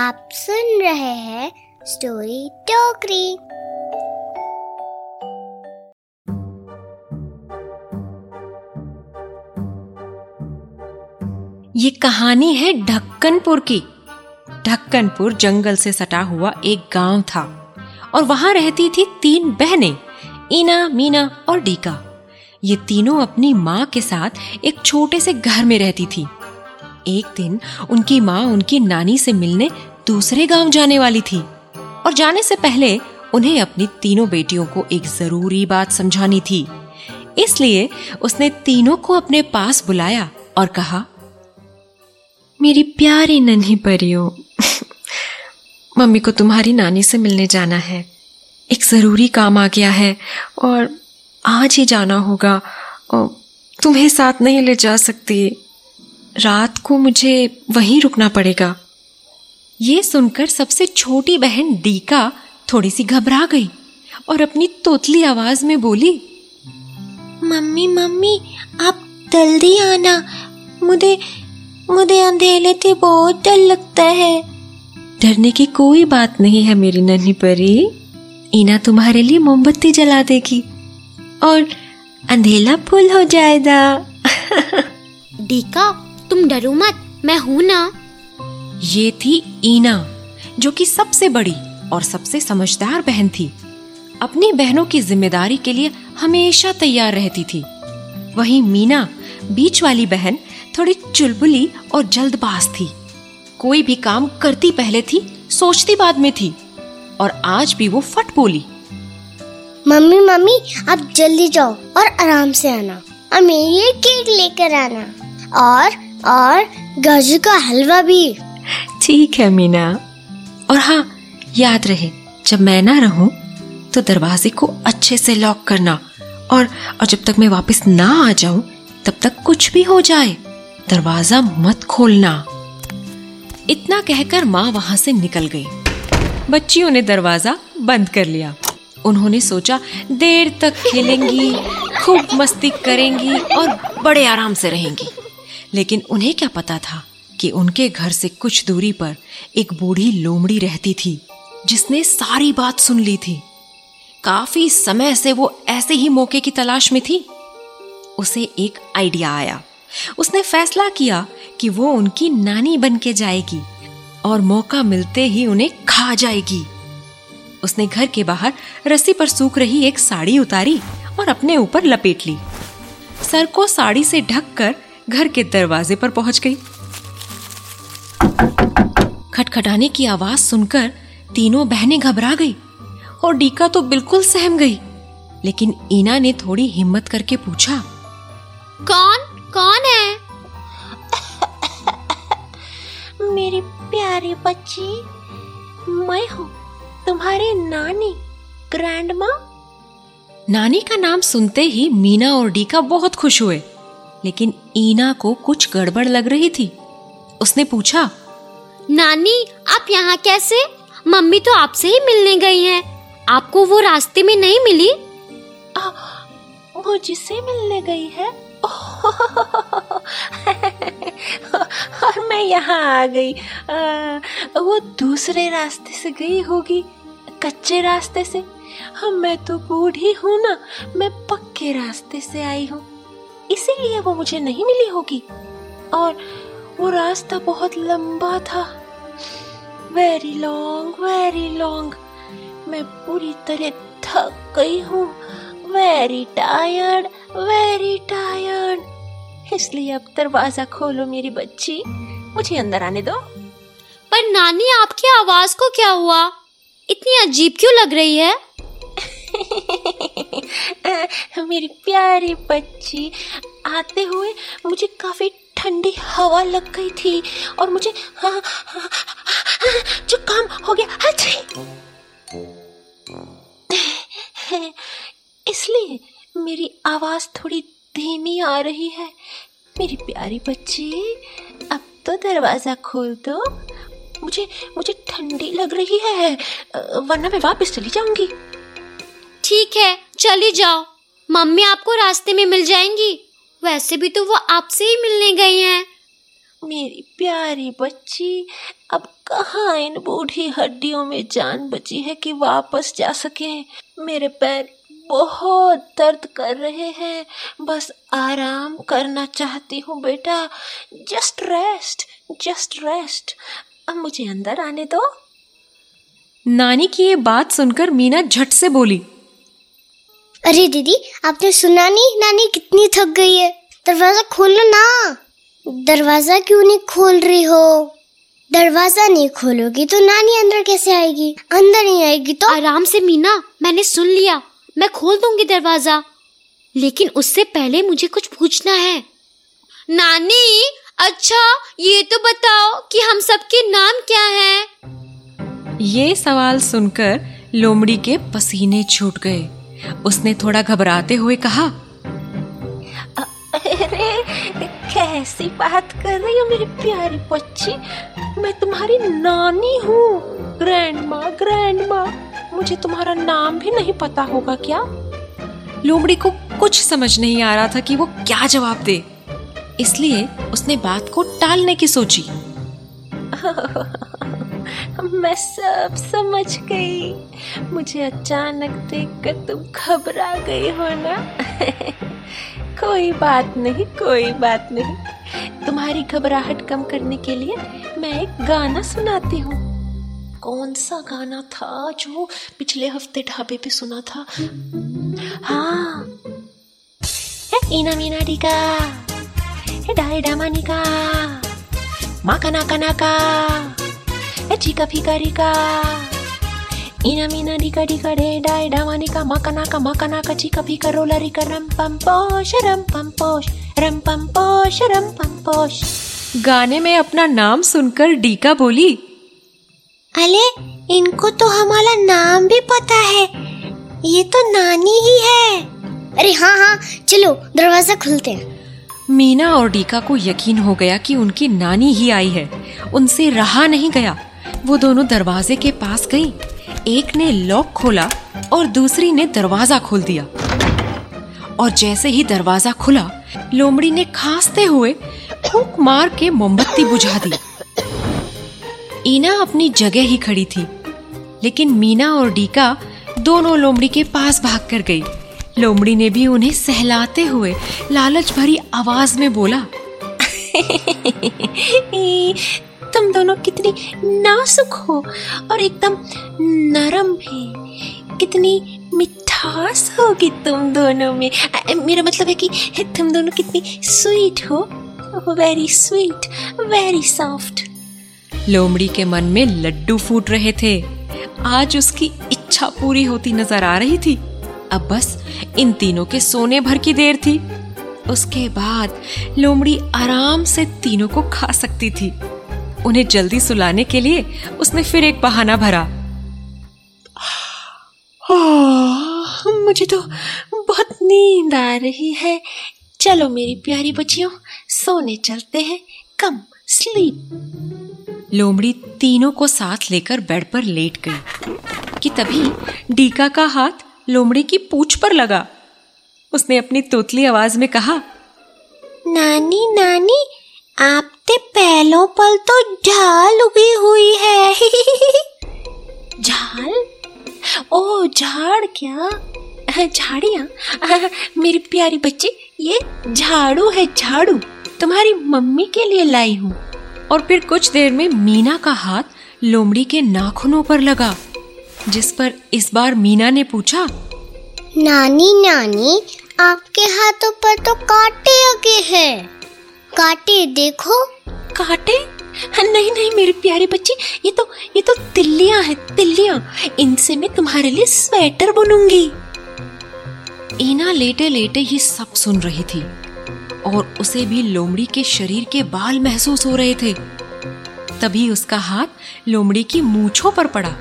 आप सुन रहे हैं स्टोरी टोकरी। ये कहानी है ढक्कनपुर की। ढक्कनपुर जंगल से सटा हुआ एक गाँव था और वहाँ रहती थी तीन बहनें, ईना, मीना और डीका। ये तीनों अपनी माँ के साथ एक छोटे से घर में रहती थी। एक दिन उनकी माँ उनकी नानी से मिलने दूसरे गाँव जाने वाली थी। और जाने से पहले उन्हें अपनी तीनों बेटियों को एक ज़रूरी बात समझानी थी। इसलिए उसने तीनों को अपने पास बुलाया और कहा, मेरी प्यारी नन्ही परियों, मम्मी को तुम्हारी नानी से मिलने जाना है। एक ज़रूरी काम आ गया है और आज ही जाना होगा तुम्हें साथ नहीं ले जा सकती। रात को मुझे वहीं रुकना पड़ेगा। ये सुनकर सबसे छोटी बहन डीका थोड़ी सी घबरा गई और अपनी तोतली आवाज़ में बोली मम्मी मम्मी आप जल्दी आना। मुझे मुझे अंधेरे से बहुत डर लगता है। डरने की कोई बात नहीं है मेरी नन्ही परी। ईना तुम्हारे लिए मोमबत्ती जला देगी और अंधेला फुल हो जाएगा। डीका तुम डरो मत मैं हूँ ना। ये थी ईना, जो कि सबसे बड़ी और सबसे समझदार बहन थी। अपनी बहनों की ज़िम्मेदारी के लिए हमेशा तैयार रहती थी। वहीं मीना, बीच वाली बहन, थोड़ी चुलबुली और जल्दबाज थी। कोई भी काम करती पहले थी, सोचती बाद में थी, और आज भी वो फट बोली। मम्मी मम्मी, आप जल्दी जाओ और आराम से आना। और मेरे लिए केक लेकर आना। और और, गाजर का हलवा भी। ठीक है, मीना। और हाँ याद रहे, जब मैं ना रहूँ तो दरवाजे को अच्छे से लॉक करना। और और जब तक मैं वापस ना आ जाऊँ, तब तक कुछ भी हो जाए, दरवाज़ा मत खोलना। इतना कहकर माँ वहाँ से निकल गई। बच्चियों ने दरवाज़ा बंद कर लिया। उन्होंने सोचा, देर तक खेलेंगी, खूब मस्ती करेंगी और बड़े आराम से रहेंगी। लेकिन उन्हें क्या पता था? कि उनके घर से कुछ दूरी पर एक बूढ़ी लोमड़ी रहती थी, जिसने सारी बात सुन ली थी। काफ़ी समय से वो ऐसे ही मौके की तलाश में थी। उसे एक आइडिया आया। उसने फैसला किया कि वो उनकी नानी बन के जाएगी और मौका मिलते ही उन्हें खा जाएगी। उसने घर के बाहर रस्सी पर सूख रही एक साड़ी उतारी और अपने ऊपर लपेट ली। सर को साड़ी से ढककर घर के दरवाजे पर पहुँच गई। खटखटाने की आवाज़ सुनकर तीनों बहनें घबरा गई और डीका तो बिल्कुल सहम गई। लेकिन ईना ने थोड़ी हिम्मत करके पूछा कौन? कौन है? मेरी प्यारी बच्ची मैं हूँ तुम्हारी नानी ग्रैंड माँ नानी का नाम सुनते ही मीना और डीका बहुत खुश हुए लेकिन ईना को कुछ गड़बड़ लग रही थी। उसने पूछा नानी आप यहाँ कैसे? मम्मी तो आपसे ही मिलने गई हैं। आपको वो रास्ते में नहीं मिली? आ, वो जिससे मिलने गई है। और मैं यहाँ आ गई। आ, वो दूसरे रास्ते से गई होगी कच्चे रास्ते से। हाँ मैं तो बूढ़ी हूँ ना मैं पक्के रास्ते से आई हूँ। इसीलिए वो मुझे नहीं मिली होगी। और वो रास्ता बहुत लंबा था। वेरी लॉन्ग वेरी लॉन्ग मैं पूरी तरह थक गई हूँ। वेरी टायर्ड वेरी टायर्ड इसलिए अब दरवाज़ा खोलो मेरी बच्ची। मुझे अंदर आने दो। पर नानी आपकी आवाज़ को क्या हुआ? इतनी अजीब क्यों लग रही है? मेरी प्यारी बच्ची आते हुए मुझे काफ़ी ठंडी हवा लग गई थी और मुझे हाँ, हाँ, हाँ, जो काम हो गया अच्छी इसलिए मेरी आवाज़ थोड़ी धीमी आ रही है। मेरी प्यारी बच्ची अब तो दरवाज़ा खोल दो। मुझे मुझे ठंडी लग रही है वरना मैं वापस चली जाऊँगी। ठीक है चली जाओ। मम्मी आपको रास्ते में मिल जाएँगी। वैसे भी तो वो आपसे ही मिलने गई हैं। मेरी प्यारी बच्ची अब कहाँ इन बूढ़ी हड्डियों में जान बची है कि वापस जा सके? मेरे पैर बहुत दर्द कर रहे हैं। बस आराम करना चाहती हूँ बेटा। Just rest just rest. अब मुझे अंदर आने दो। नानी की ये बात सुनकर मीना झट से बोली अरे दीदी आपने सुना नहीं? नानी कितनी थक गई है। दरवाज़ा खोलो ना। दरवाज़ा क्यों नहीं खोल रही हो? दरवाज़ा नहीं खोलोगी तो नानी अंदर कैसे आएगी? अंदर नहीं आएगी तो आराम से मीना मैंने सुन लिया। मैं खोल दूँगी दरवाज़ा। लेकिन उससे पहले मुझे कुछ पूछना है। नानी अच्छा ये तो बताओ कि हम सबके नाम क्या हैं? ये सवाल सुनकर लोमड़ी के पसीने छूट गए। उसने थोड़ा घबराते हुए कहा अरे कैसी बात कर रही हो मेरी प्यारी बच्ची? मैं तुम्हारी नानी हूँ ग्रैंड माँ ग्रैंड माँ मुझे तुम्हारा नाम भी नहीं पता होगा क्या? लोमड़ी को कुछ समझ नहीं आ रहा था कि वो क्या जवाब दे। इसलिए उसने बात को टालने की सोची। मैं सब समझ गई। मुझे अचानक देखकर तुम घबरा गई हो ना? कोई बात नहीं, कोई बात नहीं। तुम्हारी घबराहट कम करने के लिए मैं एक गाना सुनाती हूँ। कौन सा गाना था जो पिछले हफ़्ते ढाबे पे सुना था? हाँ। इना मीना डिका डाई डामानिका माका नाका नाका। चिका फिका रिका इना मीना डिका डिका डे डाई डामानिका माका नाका माका नाका चिका फिका रोला रिका रम पम पोश रम पम पोश रम पम पोश रम पम पोश गाने में अपना नाम सुनकर डीका बोली। अले इनको तो हमारा नाम भी पता है। ये तो नानी ही है। अरे हाँ हाँ चलो दरवाज़ा खुलते हैं। मीना और डीका को यकीन हो गया कि उनकी नानी ही आई है। उनसे रहा नहीं गया। वो दोनों दरवाजे के पास गई। एक ने लॉक खोला और दूसरी ने दरवाज़ा खोल दिया। और जैसे ही दरवाज़ा खुला, लोमड़ी ने खांसते हुए फूक मार के मोमबत्ती बुझा दी। ईना अपनी जगह ही खड़ी थी, लेकिन मीना और डीका दोनों लोमड़ी के पास भाग कर गई। लोमड़ी ने भी उन्हें सहलाते हुए लालच भरी आवाज़ में बोला तुम दोनों कितनी नाजुक हो और एकदम नरम भी। कितनी मिठास होगी तुम दोनों में। मेरा मतलब है कि तुम दोनों कितनी स्वीट हो। वेरी स्वीट वेरी सॉफ्ट लोमड़ी के मन में लड्डू फूट रहे थे। आज उसकी इच्छा पूरी होती नज़र आ रही थी। अब बस इन तीनों के सोने भर की देर थी। उसके बाद लोमड़ी आराम से तीनों को खा सकती थी। उन्हें जल्दी सुलाने के लिए उसने फिर एक बहाना भरा। ओह, मुझे तो बहुत नींद आ रही है। चलो मेरी प्यारी बच्चियों सोने चलते हैं। Come sleep. लोमड़ी तीनों को साथ लेकर बेड पर लेट गई कि तभी डीका का हाथ लोमड़ी की पूछ पर लगा। उसने अपनी तोतली आवाज़ में कहा नानी नानी आपके पहलों पर तो झाल उगी हुई है। झाल? ओ, झाड़ क्या? झाड़िया? मेरी प्यारी बच्ची, ये झाड़ू है, झाड़ू। तुम्हारी मम्मी के लिए लाई हूँ। और फिर कुछ देर में मीना का हाथ लोमड़ी के नाखूनों पर लगा, जिस पर इस बार मीना ने पूछा, नानी नानी, आपके हाथों पर तो कांटे लगे हैं। कांटे देखो। काटे? नहीं नहीं, मेरी प्यारी बच्ची, ये तो ये तो तिल्लियाँ हैं, तिल्लियाँ। इनसे मैं तुम्हारे लिए स्वेटर बुनूँगी। ईना लेटे लेटे ये सब सुन रही थी, और उसे भी लोमड़ी के शरीर के बाल महसूस हो रहे थे। तभी उसका हाथ लोमड़ी की मूछों पर पड़ा,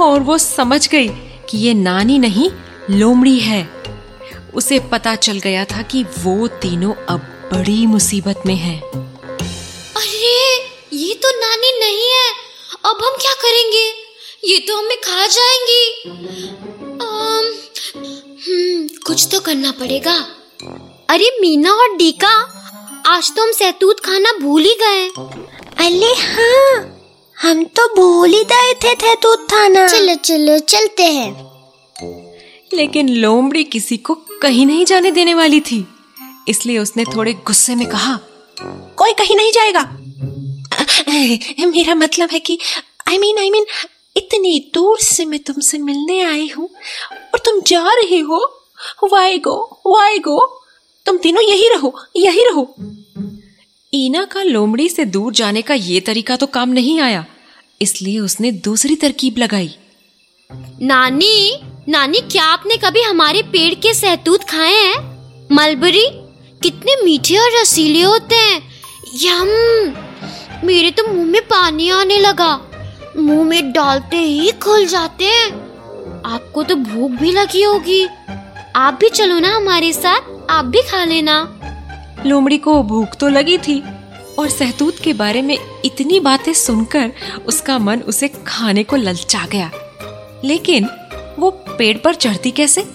और वो समझ गई कि ये नानी नहीं, लोमड़ी है। उसे पता चल गया था कि वो तीनों अब बड़ी मुसीबत में है। अरे ये तो नानी नहीं है। अब हम क्या करेंगे? ये तो हमें खा जाएँगी। अम, हम्म, कुछ तो करना पड़ेगा। अरे मीना और डीका आज तो हम सैतूत खाना भूल ही गए। अले हाँ हम तो भूल ही गए थे दूध थाना चलो चलो चलते हैं। लेकिन लोमड़ी किसी को कहीं नहीं जाने देने वाली थी। इसलिए उसने थोड़े गुस्से में कहा कोई कहीं नहीं जाएगा। मेरा मतलब है कि आई मीन आई मीन इतनी दूर से मैं तुमसे मिलने आई हूँ और तुम जा रही हो। वाई गो वाई गो तुम तीनों यही रहो यही रहो। ईना का लोमड़ी से दूर जाने का ये तरीका तो काम नहीं आया इसलिए उसने दूसरी तरकीब लगाई। नानी नानी क्या आपने कभी हमारे पेड़ के सहतूत खाए हैं? मलबरी? कितने मीठे और रसीले होते हैं। यम, मेरे तो मुँह में पानी आने लगा। मुँह में डालते ही खुल जाते हैं। आपको तो भूख भी लगी होगी। आप भी चलो ना हमारे साथ, आप भी खा लेना। लोमड़ी को भूख तो लगी थी, और सहतूत के बारे में इतनी बातें सुनकर उसका मन उसे खाने को ललचा गया। लेकिन वो पेड़ पर चढ़ती कैसे?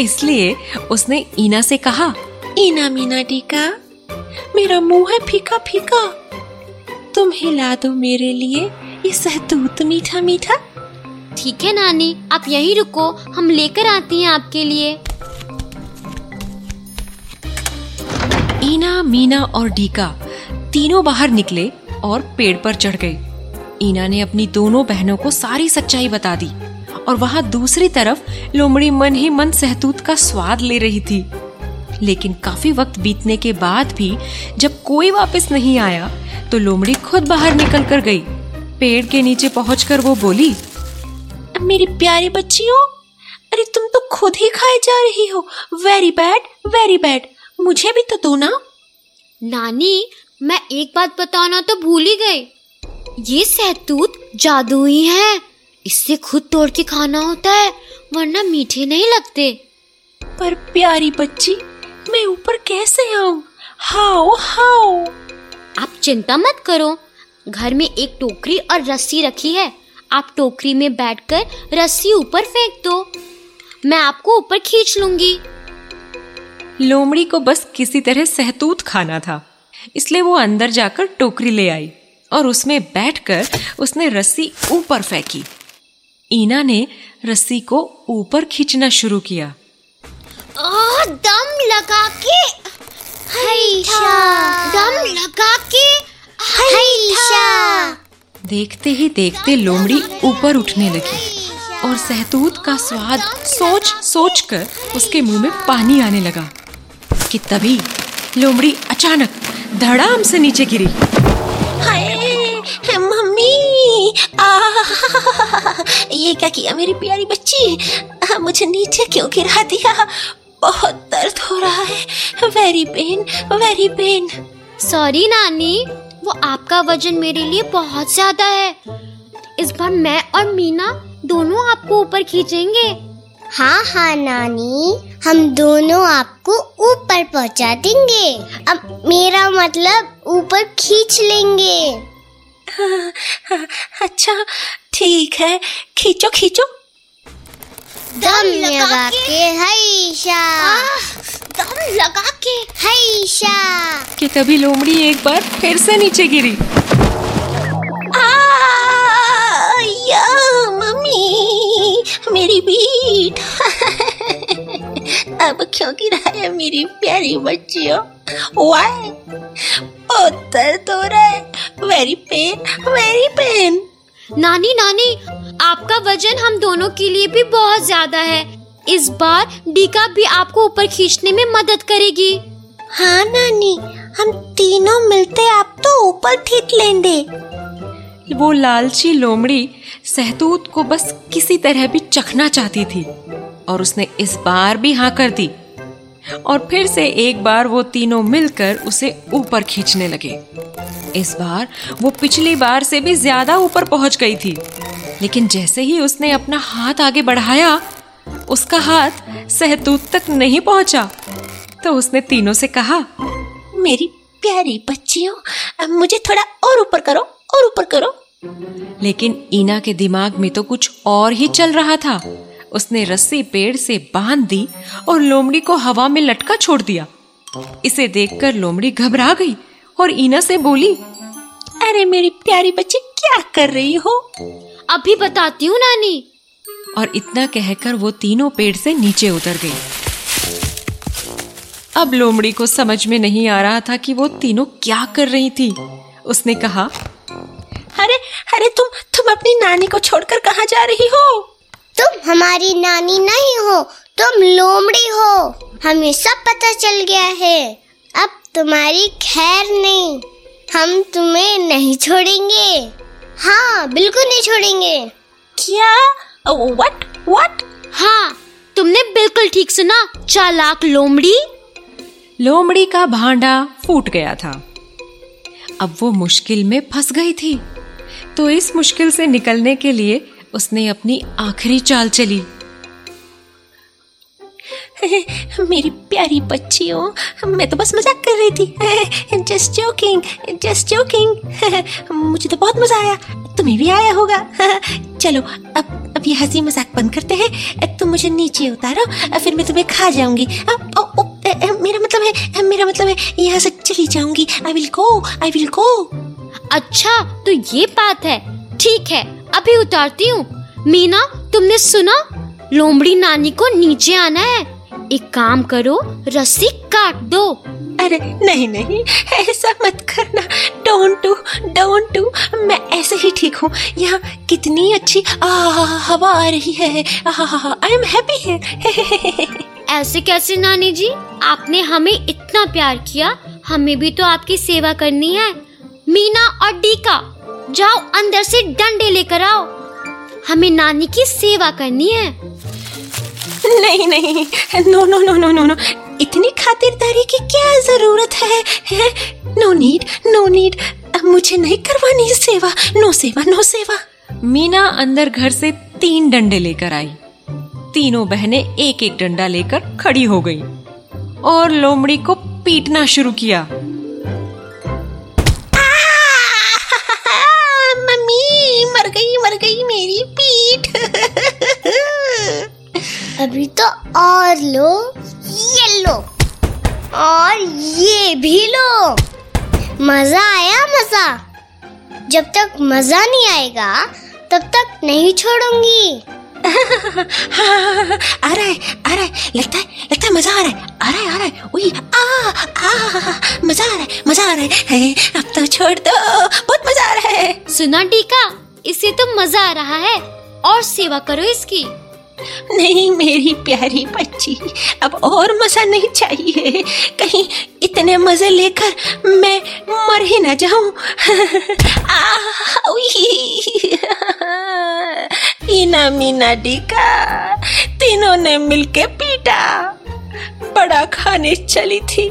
इसलिए उसने ईना से कहा इना मीना टीका मेरा मुँह है फीका फीका तुम हिला दो मेरे लिए ये सहतूत मीठा मीठा ठीक है नानी आप यही रुको हम लेकर आती हैं आपके लिए। ईना मीना और डीका तीनों बाहर निकले और पेड़ पर चढ़ गए। ईना ने अपनी दोनों बहनों को सारी सच्चाई बता दी और वहाँ दूसरी तरफ़ लोमड़ी मन ही मन सहतूत का स्वाद ले रही थी। लेकिन काफ़ी वक्त बीतने के बाद भी जब कोई वापस नहीं आया तो लोमड़ी खुद बाहर निकल कर गई। पेड़ के नीचे पहुंचकर वो बोली मेरी प्यारी बच्चियों अरे तुम तो खुद ही खाए जा रही हो। वेरी बैड वेरी बैड मुझे भी तो दो ना। नानी मैं एक बात बताना तो भूल ही गई। ये सहतूत जादुई है। इससे खुद तोड़ के खाना होता है वरना मीठे नहीं लगते। पर प्यारी बच्ची मैं ऊपर कैसे आऊँ? हाओ हाओ। आप चिंता मत करो। घर में एक टोकरी और रस्सी रखी है। आप टोकरी में बैठकर रस्सी ऊपर फेंक दो। मैं आपको ऊपर खींच लूँगी। लोमड़ी को बस किसी तरह सहतूत खाना था। इसलिए वो अंदर जाकर टोकरी ले आई और उसमें बैठकर उसने रस्सी ऊपर फेंकी। ईना ने रस्सी को ऊपर खींचना शुरू किया। आ, दम लगा के हैशा दम लगा के हैशा देखते ही देखते लोमड़ी ऊपर उठने लगी और सहतूत का स्वाद सोच सोच कर उसके मुँह में पानी आने लगा कि तभी लोमड़ी अचानक धड़ाम से नीचे गिरी। हाय मम्मी। आ, ये क्या किया मेरी प्यारी बच्ची? मुझे नीचे क्यों गिरा दिया? बहुत दर्द हो रहा है। Very pain very pain sorry नानी। वो आपका वज़न मेरे लिए बहुत ज़्यादा है। इस बार मैं और मीना दोनों आपको ऊपर खींचेंगे। हाँ हाँ नानी। हम दोनों आपको ऊपर पहुँचा देंगे। अब मेरा मतलब ऊपर खींच लेंगे। हाँ, हाँ, अच्छा ठीक है। खींचो खींचो। दम लगा के हैशा दम लगा के। हैशा कि तभी लोमड़ी एक बार फिर से नीचे गिरी। या मम्मी मेरी बीट अब क्यों गिरा है मेरी प्यारी बच्चियों? वाई बहुत दर्द हो रहा। है वेरी पेन वेरी पेन नानी नानी आपका वज़न हम दोनों के लिए भी बहुत ज़्यादा है। इस बार डीका भी आपको ऊपर खींचने में मदद करेगी। हाँ नानी हम तीनों मिलते आप तो ऊपर ठीक लेंगे। वो लालची लोमड़ी सहतूत को बस किसी तरह भी चखना चाहती थी और उसने इस बार भी हाँ कर दी। और फिर से एक बार वो तीनों मिलकर उसे ऊपर खींचने लगे। इस बार वो पिछली बार से भी ज़्यादा ऊपर पहुँच गई थी। लेकिन जैसे ही उसने अपना हाथ आगे बढ़ाया उसका हाथ सहतूत तक नहीं पहुँचा तो उसने तीनों से कहा मेरी प्यारी बच्चियों मुझे थोड़ा और ऊपर करो और ऊपर करो। लेकिन ईना के दिमाग में तो कुछ और ही चल रहा था। उसने रस्सी पेड़ से बाँध दी और लोमड़ी को हवा में लटका छोड़ दिया। इसे देखकर लोमड़ी घबरा गई और ईना से बोली अरे मेरी प्यारी बच्ची क्या कर रही हो? अभी बताती हूँ नानी। और इतना कहकर वो तीनों पेड़ से नीचे उतर गई। अब लोमड़ी को समझ में नहीं आ रहा था कि वो तीनों क्या कर रही थी। उसने कहा अरे अरे तुम तुम अपनी नानी को छोड़कर कहाँ जा रही हो? तुम हमारी नानी नहीं हो तुम लोमड़ी हो। हमें सब पता चल गया है। अब तुम्हारी खैर नहीं हम तुम्हें नहीं छोड़ेंगे। हाँ बिल्कुल नहीं छोड़ेंगे। क्या? व्हाट व्हाट हाँ तुमने बिल्कुल ठीक सुना चालाक लोमड़ी। लोमड़ी का भांडा फूट गया था। अब वो मुश्किल में फंस गई थी। तो इस मुश्किल से निकलने के लिए उसने अपनी आखिरी चाल चली। मेरी प्यारी बच्चियों मैं तो बस मज़ाक कर रही थी। जस्ट जोकिंग जस्ट जोकिंग मुझे तो बहुत मज़ा आया। तुम्हें भी आया होगा। चलो अब अब ये हँसी मज़ाक बंद करते हैं। तुम मुझे नीचे उतारो फिर मैं तुम्हें खा जाऊँगी। मेरा मतलब है मेरा मतलब है यहाँ से चली जाऊँगी। I will go I will go अच्छा तो ये बात है। ठीक है। अभी उतारती हूँ। मीना तुमने सुना? लोमड़ी नानी को नीचे आना है। एक काम करो रस्सी काट दो। अरे नहीं नहीं ऐसा मत करना। डोंट डू डोंट डू मैं ऐसे ही ठीक हूँ। यहाँ कितनी अच्छी आ, हवा आ रही है। आई एम हैप्पी है ऐसे कैसे नानी जी? आपने हमें इतना प्यार किया। हमें भी तो आपकी सेवा करनी है। मीना और डीका जाओ अंदर से डंडे लेकर आओ। हमें नानी की सेवा करनी है। नहीं नहीं। No no no no no no. इतनी खातिरदारी की क्या ज़रूरत है, है? No need no need. मुझे नहीं करवानी सेवा। नो सेवा नो सेवा। मीना अंदर घर से तीन डंडे लेकर आई। तीनों बहनें एक एक डंडा लेकर खड़ी हो गई। और लोमड़ी को पीटना शुरू किया। और लो ये लो और ये भी लो। मज़ा आया मज़ा। जब तक मज़ा नहीं आएगा तब तक नहीं छोड़ूँगी। आ रहा है आ रहा है। लगता है लगता है मज़ा आ रहा है। आ रहा है आ रहा है। उई आ आ मज़ा आ रहा है मज़ा आ रहा है। अब तो छोड़ दो बहुत मज़ा आ रहा है। सुना टीका इसे तो मज़ा आ रहा है। और सेवा करो इसकी। नहीं, मेरी प्यारी बच्ची, अब और मज़ा नहीं चाहिए। कहीं इतने मज़े लेकर मैं मर ही ना जाऊँ। इना मीना डीका तीनों ने मिलके पीटा। बड़ा खाने चली थी।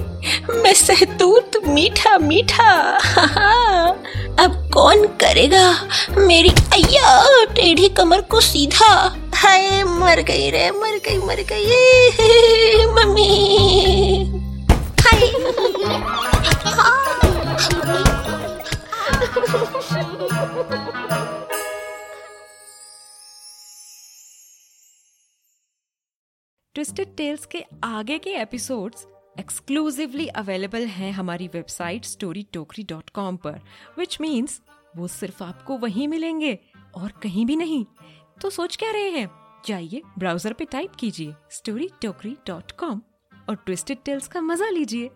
मैं सहतूत मीठा मीठा। अब कौन करेगा? मेरी अय्या टेढ़ी कमर को सीधा। हाय मर गई रे मर गई मर गई। मम्मी। हाय। ट्विस्टेड टेल्स के आगे के एपिसोड्स एक्सक्लूसिवली अवेलेबल हैं हमारी website story Tokri dot com पर विच मीन्स वो सिर्फ़ आपको वहीं मिलेंगे और कहीं भी नहीं। तो सोच क्या रहे हैं? जाइए ब्राउज़र पे टाइप कीजिए स्टोरी टोकरी डॉट कॉम और ट्विस्टेड टेल्स का मज़ा लीजिए।